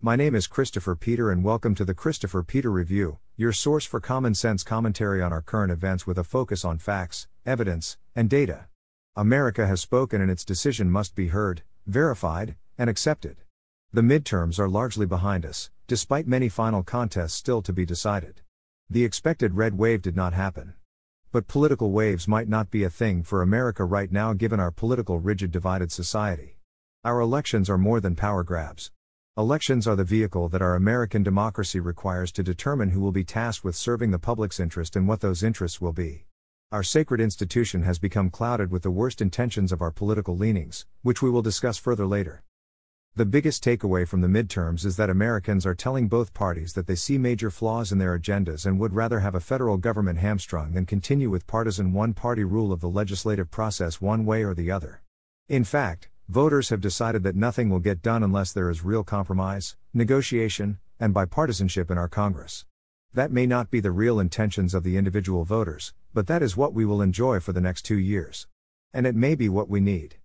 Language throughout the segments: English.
My name is Christopher Peter, and welcome to the Christopher Peter Review, your source for common sense commentary on our current events with a focus on facts, evidence, and data. America has spoken, and its decision must be heard, verified, and accepted. The midterms are largely behind us, despite many final contests still to be decided. The expected red wave did not happen. But political waves might not be a thing for America right now given our political rigid divided society. Our elections are more than power grabs. Elections are the vehicle that our American democracy requires to determine who will be tasked with serving the public's interest and what those interests will be. Our sacred institution has become clouded with the worst intentions of our political leanings, which we will discuss further later. The biggest takeaway from the midterms is that Americans are telling both parties that they see major flaws in their agendas and would rather have a federal government hamstrung than continue with partisan one party rule of the legislative process one way or the other. In fact, Voters have decided that nothing will get done unless there is real compromise, negotiation, and bipartisanship in our Congress. That may not be the real intentions of the individual voters, but that is what we will enjoy for the next two years. And it may be what we need.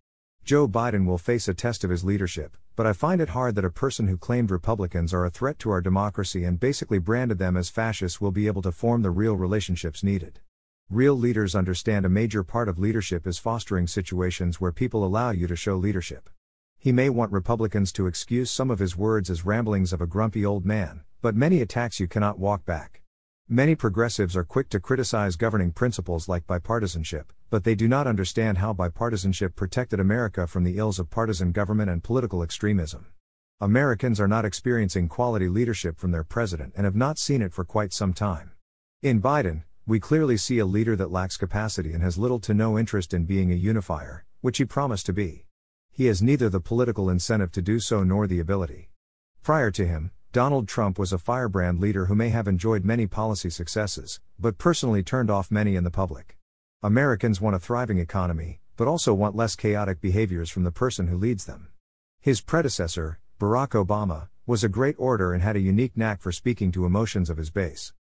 Joe Biden will face a test of his leadership, but I find it hard that a person who claimed Republicans are a threat to our democracy and basically branded them as fascists will be able to form the real relationships needed. Real leaders understand a major part of leadership is fostering situations where people allow you to show leadership. He may want Republicans to excuse some of his words as ramblings of a grumpy old man, but many attacks you cannot walk back. Many progressives are quick to criticize governing principles like bipartisanship, but they do not understand how bipartisanship protected America from the ills of partisan government and political extremism. Americans are not experiencing quality leadership from their president and have not seen it for quite some time. In Biden, we clearly see a leader that lacks capacity and has little to no interest in being a unifier, which he promised to be. He has neither the political incentive to do so nor the ability. Prior to him, Donald Trump was a firebrand leader who may have enjoyed many policy successes, but personally turned off many in the public. Americans want a thriving economy, but also want less chaotic behaviors from the person who leads them. His predecessor, Barack Obama, was a great orator and had a unique knack for speaking to emotions of his base.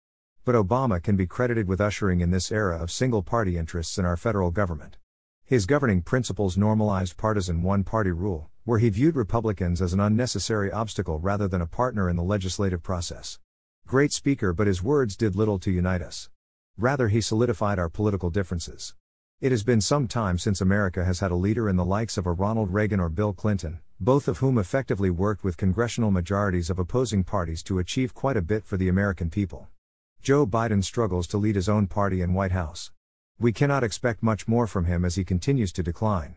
But Obama can be credited with ushering in this era of single party interests in our federal government. His governing principles normalized partisan one party rule, where he viewed Republicans as an unnecessary obstacle rather than a partner in the legislative process. Great speaker, but his words did little to unite us. Rather, he solidified our political differences. It has been some time since America has had a leader in the likes of a Ronald Reagan or Bill Clinton, both of whom effectively worked with congressional majorities of opposing parties to achieve quite a bit for the American people. Joe Biden struggles to lead his own party and White House. We cannot expect much more from him as he continues to decline.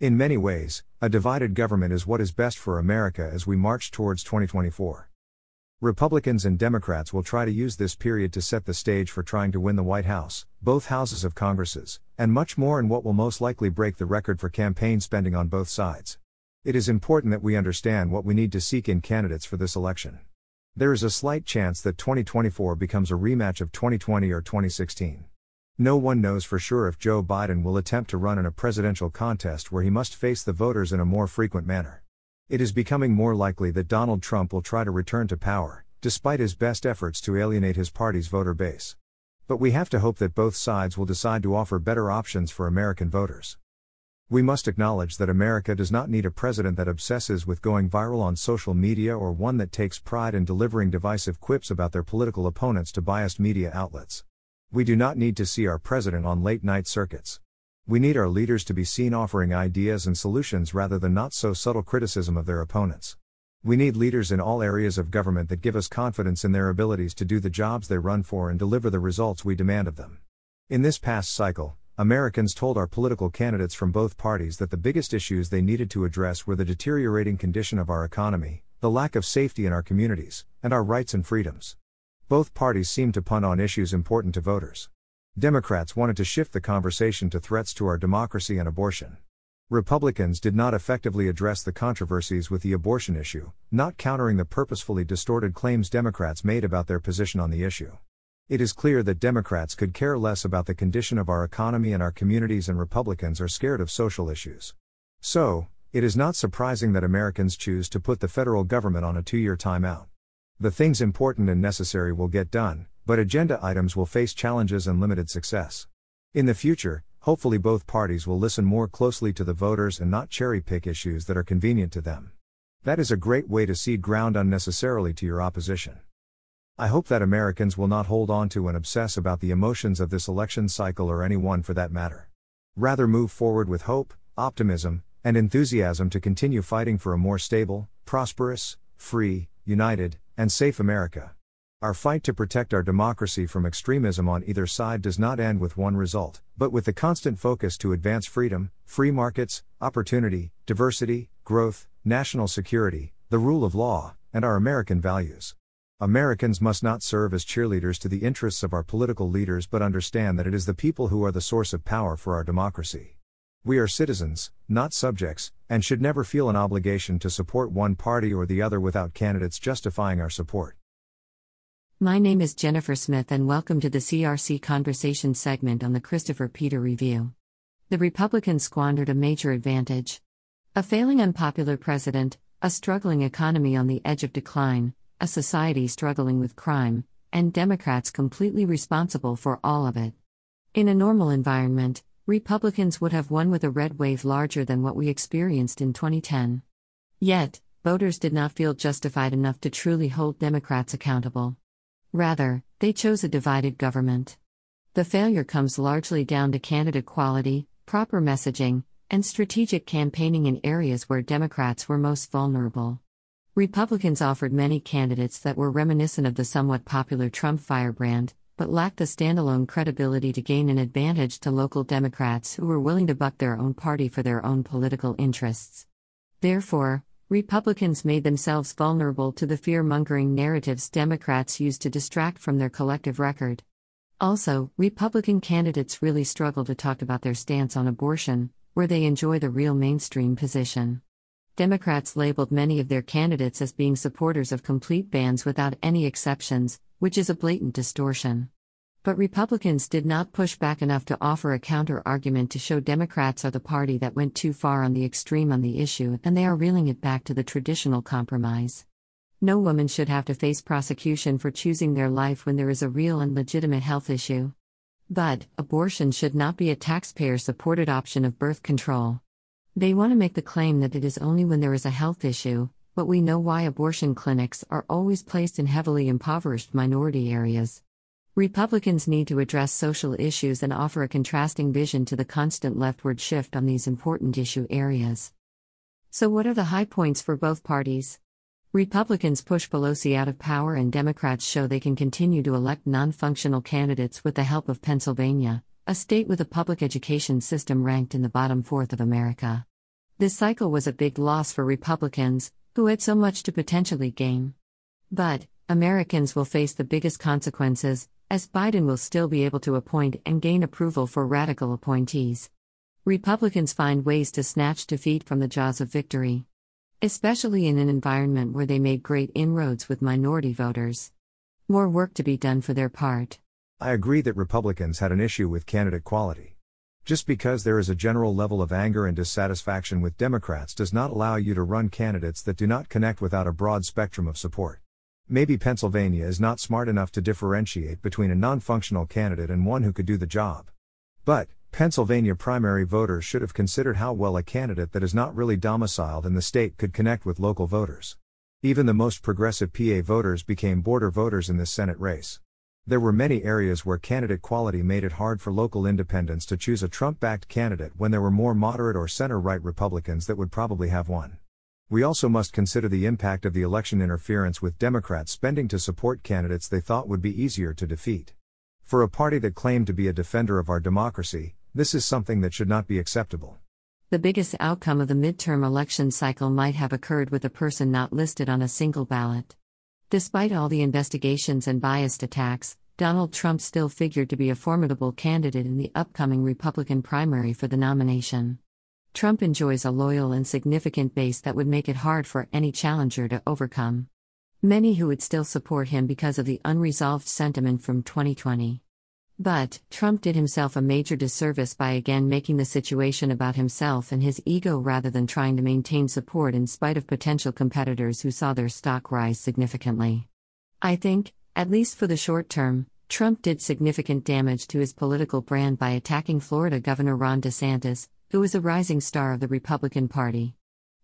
In many ways, a divided government is what is best for America as we march towards 2024. Republicans and Democrats will try to use this period to set the stage for trying to win the White House, both houses of Congresses, and much more in what will most likely break the record for campaign spending on both sides. It is important that we understand what we need to seek in candidates for this election. There is a slight chance that 2024 becomes a rematch of 2020 or 2016. No one knows for sure if Joe Biden will attempt to run in a presidential contest where he must face the voters in a more frequent manner. It is becoming more likely that Donald Trump will try to return to power, despite his best efforts to alienate his party's voter base. But we have to hope that both sides will decide to offer better options for American voters. We must acknowledge that America does not need a president that obsesses with going viral on social media or one that takes pride in delivering divisive quips about their political opponents to biased media outlets. We do not need to see our president on late night circuits. We need our leaders to be seen offering ideas and solutions rather than not so subtle criticism of their opponents. We need leaders in all areas of government that give us confidence in their abilities to do the jobs they run for and deliver the results we demand of them. In this past cycle, Americans told our political candidates from both parties that the biggest issues they needed to address were the deteriorating condition of our economy, the lack of safety in our communities, and our rights and freedoms. Both parties seemed to punt on issues important to voters. Democrats wanted to shift the conversation to threats to our democracy and abortion. Republicans did not effectively address the controversies with the abortion issue, not countering the purposefully distorted claims Democrats made about their position on the issue. It is clear that Democrats could care less about the condition of our economy and our communities, and Republicans are scared of social issues. So, it is not surprising that Americans choose to put the federal government on a two year timeout. The things important and necessary will get done, but agenda items will face challenges and limited success. In the future, hopefully both parties will listen more closely to the voters and not cherry pick issues that are convenient to them. That is a great way to cede ground unnecessarily to your opposition. I hope that Americans will not hold on to and obsess about the emotions of this election cycle or anyone for that matter. Rather move forward with hope, optimism, and enthusiasm to continue fighting for a more stable, prosperous, free, united, and safe America. Our fight to protect our democracy from extremism on either side does not end with one result, but with the constant focus to advance freedom, free markets, opportunity, diversity, growth, national security, the rule of law, and our American values. Americans must not serve as cheerleaders to the interests of our political leaders but understand that it is the people who are the source of power for our democracy. We are citizens, not subjects, and should never feel an obligation to support one party or the other without candidates justifying our support. My name is Jennifer Smith, and welcome to the CRC Conversation segment on the Christopher Peter Review. The Republicans squandered a major advantage. A failing unpopular president, a struggling economy on the edge of decline, a society struggling with crime, and Democrats completely responsible for all of it. In a normal environment, Republicans would have won with a red wave larger than what we experienced in 2010. Yet, voters did not feel justified enough to truly hold Democrats accountable. Rather, they chose a divided government. The failure comes largely down to candidate quality, proper messaging, and strategic campaigning in areas where Democrats were most vulnerable. Republicans offered many candidates that were reminiscent of the somewhat popular Trump firebrand, but lacked the standalone credibility to gain an advantage to local Democrats who were willing to buck their own party for their own political interests. Therefore, Republicans made themselves vulnerable to the fear mongering narratives Democrats used to distract from their collective record. Also, Republican candidates really struggle to talk about their stance on abortion, where they enjoy the real mainstream position. Democrats labeled many of their candidates as being supporters of complete bans without any exceptions, which is a blatant distortion. But Republicans did not push back enough to offer a counter argument to show Democrats are the party that went too far on the extreme on the issue and they are reeling it back to the traditional compromise. No woman should have to face prosecution for choosing their life when there is a real and legitimate health issue. But, abortion should not be a taxpayer supported option of birth control. They want to make the claim that it is only when there is a health issue, but we know why abortion clinics are always placed in heavily impoverished minority areas. Republicans need to address social issues and offer a contrasting vision to the constant leftward shift on these important issue areas. So, what are the high points for both parties? Republicans push Pelosi out of power, and Democrats show they can continue to elect non functional candidates with the help of Pennsylvania, a state with a public education system ranked in the bottom fourth of America. This cycle was a big loss for Republicans, who had so much to potentially gain. But, Americans will face the biggest consequences, as Biden will still be able to appoint and gain approval for radical appointees. Republicans find ways to snatch defeat from the jaws of victory. Especially in an environment where they made great inroads with minority voters. More work to be done for their part. I agree that Republicans had an issue with candidate quality. Just because there is a general level of anger and dissatisfaction with Democrats does not allow you to run candidates that do not connect without a broad spectrum of support. Maybe Pennsylvania is not smart enough to differentiate between a non functional candidate and one who could do the job. But, Pennsylvania primary voters should have considered how well a candidate that is not really domiciled in the state could connect with local voters. Even the most progressive PA voters became border voters in this Senate race. There were many areas where candidate quality made it hard for local independents to choose a Trump backed candidate when there were more moderate or center right Republicans that would probably have won. We also must consider the impact of the election interference with Democrats spending to support candidates they thought would be easier to defeat. For a party that claimed to be a defender of our democracy, this is something that should not be acceptable. The biggest outcome of the midterm election cycle might have occurred with a person not listed on a single ballot. Despite all the investigations and biased attacks, Donald Trump still figured to be a formidable candidate in the upcoming Republican primary for the nomination. Trump enjoys a loyal and significant base that would make it hard for any challenger to overcome. Many who would still support him because of the unresolved sentiment from 2020. But, Trump did himself a major disservice by again making the situation about himself and his ego rather than trying to maintain support in spite of potential competitors who saw their stock rise significantly. I think, at least for the short term, Trump did significant damage to his political brand by attacking Florida Governor Ron DeSantis, who is a rising star of the Republican Party.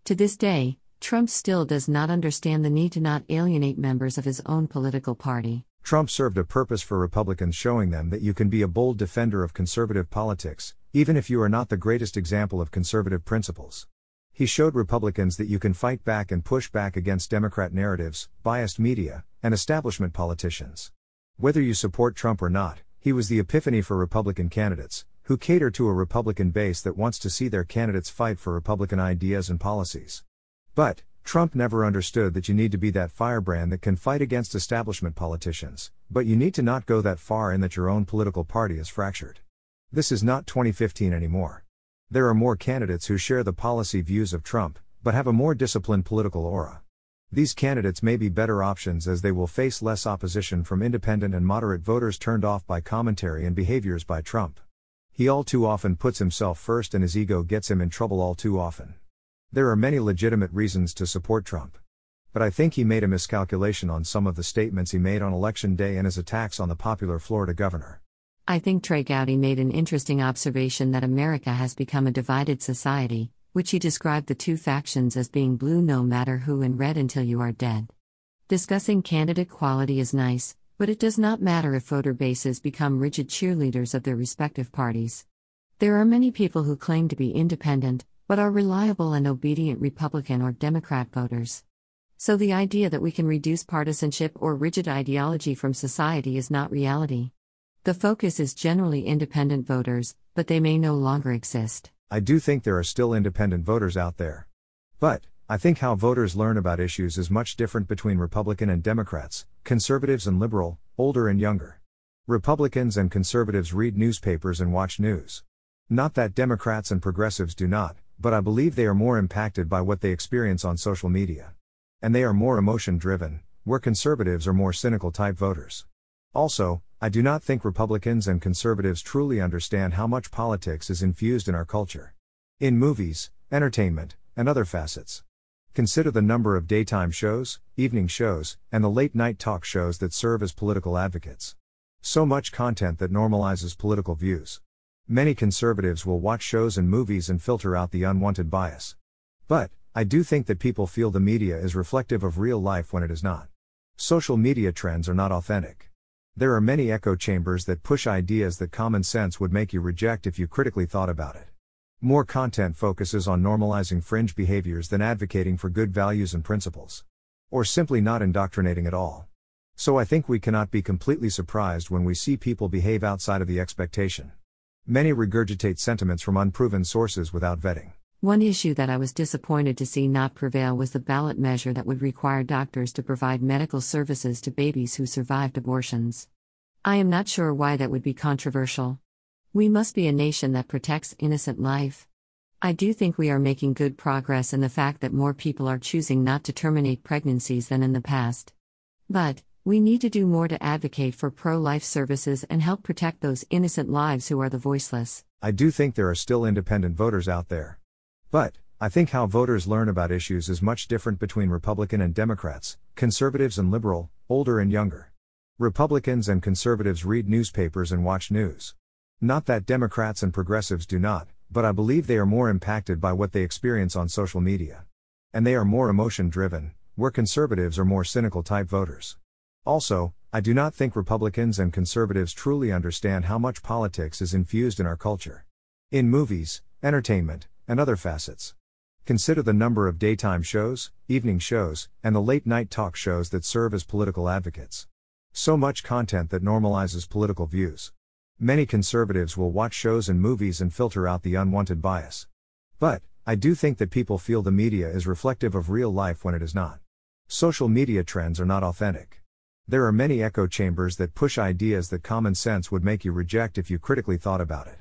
To this day, Trump still does not understand the need to not alienate members of his own political party. Trump served a purpose for Republicans, showing them that you can be a bold defender of conservative politics, even if you are not the greatest example of conservative principles. He showed Republicans that you can fight back and push back against Democrat narratives, biased media, and establishment politicians. Whether you support Trump or not, he was the epiphany for Republican candidates, who cater to a Republican base that wants to see their candidates fight for Republican ideas and policies. But, Trump never understood that you need to be that firebrand that can fight against establishment politicians, but you need to not go that far in that your own political party is fractured. This is not 2015 anymore. There are more candidates who share the policy views of Trump, but have a more disciplined political aura. These candidates may be better options as they will face less opposition from independent and moderate voters turned off by commentary and behaviors by Trump. He all too often puts himself first and his ego gets him in trouble all too often. There are many legitimate reasons to support Trump. But I think he made a miscalculation on some of the statements he made on election day and his attacks on the popular Florida governor. I think Trey Gowdy made an interesting observation that America has become a divided society, which he described the two factions as being blue no matter who and red until you are dead. Discussing candidate quality is nice, but it does not matter if voter bases become rigid cheerleaders of their respective parties. There are many people who claim to be independent, but are reliable and obedient Republican or Democrat voters. So the idea that we can reduce partisanship or rigid ideology from society is not reality. The focus is generally independent voters, but they may no longer exist. I do think there are still independent voters out there. But, I think how voters learn about issues is much different between Republican and Democrats, conservatives and liberal, older and younger. Republicans and conservatives read newspapers and watch news. Not that Democrats and progressives do not, but I believe they are more impacted by what they experience on social media. And they are more emotion driven, where conservatives are more cynical type voters. Also, I do not think Republicans and conservatives truly understand how much politics is infused in our culture. In movies, entertainment, and other facets. Consider the number of daytime shows, evening shows, and the late night talk shows that serve as political advocates. So much content that normalizes political views. Many conservatives will watch shows and movies and filter out the unwanted bias. But, I do think that people feel the media is reflective of real life when it is not. Social media trends are not authentic. There are many echo chambers that push ideas that common sense would make you reject if you critically thought about it. More content focuses on normalizing fringe behaviors than advocating for good values and principles. Or simply not indoctrinating at all. So I think we cannot be completely surprised when we see people behave outside of the expectation. Many regurgitate sentiments from unproven sources without vetting. One issue that I was disappointed to see not prevail was the ballot measure that would require doctors to provide medical services to babies who survived abortions. I am not sure why that would be controversial. We must be a nation that protects innocent life. I do think we are making good progress in the fact that more people are choosing not to terminate pregnancies than in the past. But, we need to do more to advocate for pro life services and help protect those innocent lives who are the voiceless. I do think there are still independent voters out there. But, I think how voters learn about issues is much different between Republican and Democrats, conservatives and liberal, older and younger. Republicans and conservatives read newspapers and watch news. Not that Democrats and progressives do not, but I believe they are more impacted by what they experience on social media. And they are more emotion driven, where conservatives are more cynical type voters. Also, I do not think Republicans and conservatives truly understand how much politics is infused in our culture. In movies, entertainment, and other facets. Consider the number of daytime shows, evening shows, and the late night talk shows that serve as political advocates. So much content that normalizes political views. Many conservatives will watch shows and movies and filter out the unwanted bias. But, I do think that people feel the media is reflective of real life when it is not. Social media trends are not authentic. There are many echo chambers that push ideas that common sense would make you reject if you critically thought about it.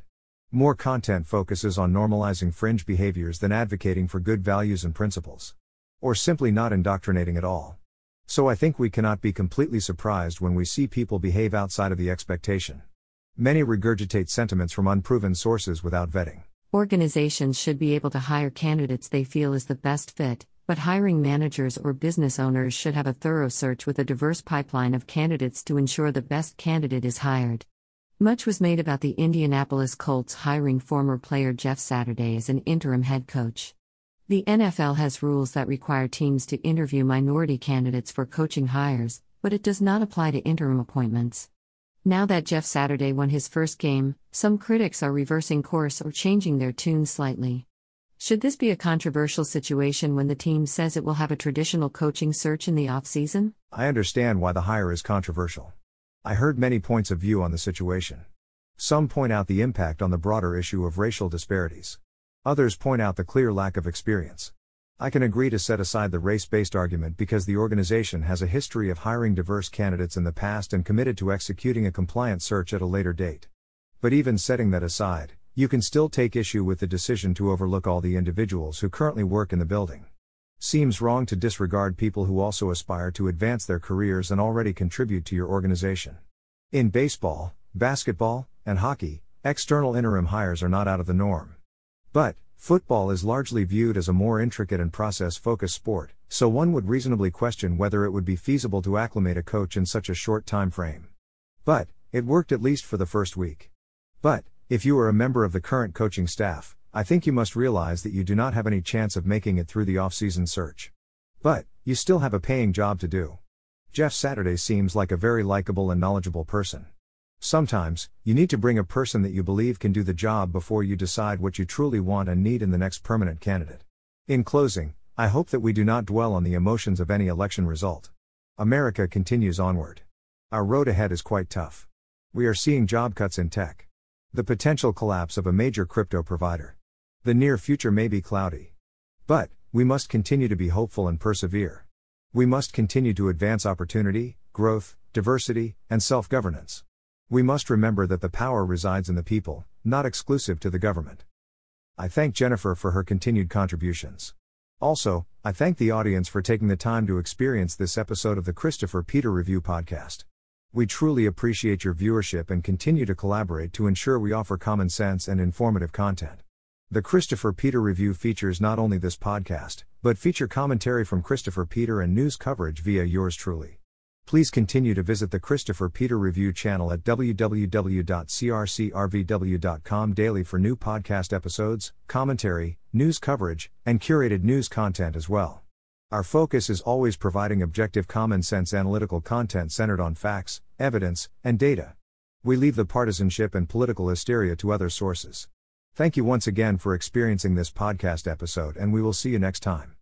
More content focuses on normalizing fringe behaviors than advocating for good values and principles. Or simply not indoctrinating at all. So I think we cannot be completely surprised when we see people behave outside of the expectation. Many regurgitate sentiments from unproven sources without vetting. Organizations should be able to hire candidates they feel is the best fit, but hiring managers or business owners should have a thorough search with a diverse pipeline of candidates to ensure the best candidate is hired. Much was made about the Indianapolis Colts hiring former player Jeff Saturday as an interim head coach. The NFL has rules that require teams to interview minority candidates for coaching hires, but it does not apply to interim appointments. Now that Jeff Saturday won his first game, some critics are reversing course or changing their tune slightly. Should this be a controversial situation when the team says it will have a traditional coaching search in the offseason? I understand why the hire is controversial. I heard many points of view on the situation. Some point out the impact on the broader issue of racial disparities. Others point out the clear lack of experience. I can agree to set aside the race based argument because the organization has a history of hiring diverse candidates in the past and committed to executing a compliant search at a later date. But even setting that aside, you can still take issue with the decision to overlook all the individuals who currently work in the building. Seems wrong to disregard people who also aspire to advance their careers and already contribute to your organization. In baseball, basketball, and hockey, external interim hires are not out of the norm. But, football is largely viewed as a more intricate and process focused sport, so one would reasonably question whether it would be feasible to acclimate a coach in such a short time frame. But, it worked at least for the first week. But, if you are a member of the current coaching staff, I think you must realize that you do not have any chance of making it through the off-season search. But, you still have a paying job to do. Jeff Saturday seems like a very likable and knowledgeable person. Sometimes, you need to bring a person that you believe can do the job before you decide what you truly want and need in the next permanent candidate. In closing, I hope that we do not dwell on the emotions of any election result. America continues onward. Our road ahead is quite tough. We are seeing job cuts in tech. The potential collapse of a major crypto provider. The near future may be cloudy. But, we must continue to be hopeful and persevere. We must continue to advance opportunity, growth, diversity, and self governance. We must remember that the power resides in the people, not exclusive to the government. I thank Jennifer for her continued contributions. Also, I thank the audience for taking the time to experience this episode of the Christopher Peter Review podcast. We truly appreciate your viewership and continue to collaborate to ensure we offer common sense and informative content. The Christopher Peter Review features not only this podcast, but feature commentary from Christopher Peter and news coverage via yours truly. Please continue to visit the Christopher Peter Review channel at www.crcrvw.com daily for new podcast episodes, commentary, news coverage, and curated news content as well. Our focus is always providing objective common sense analytical content centered on facts, evidence, and data. We leave the partisanship and political hysteria to other sources. Thank you once again for experiencing this podcast episode, and we will see you next time.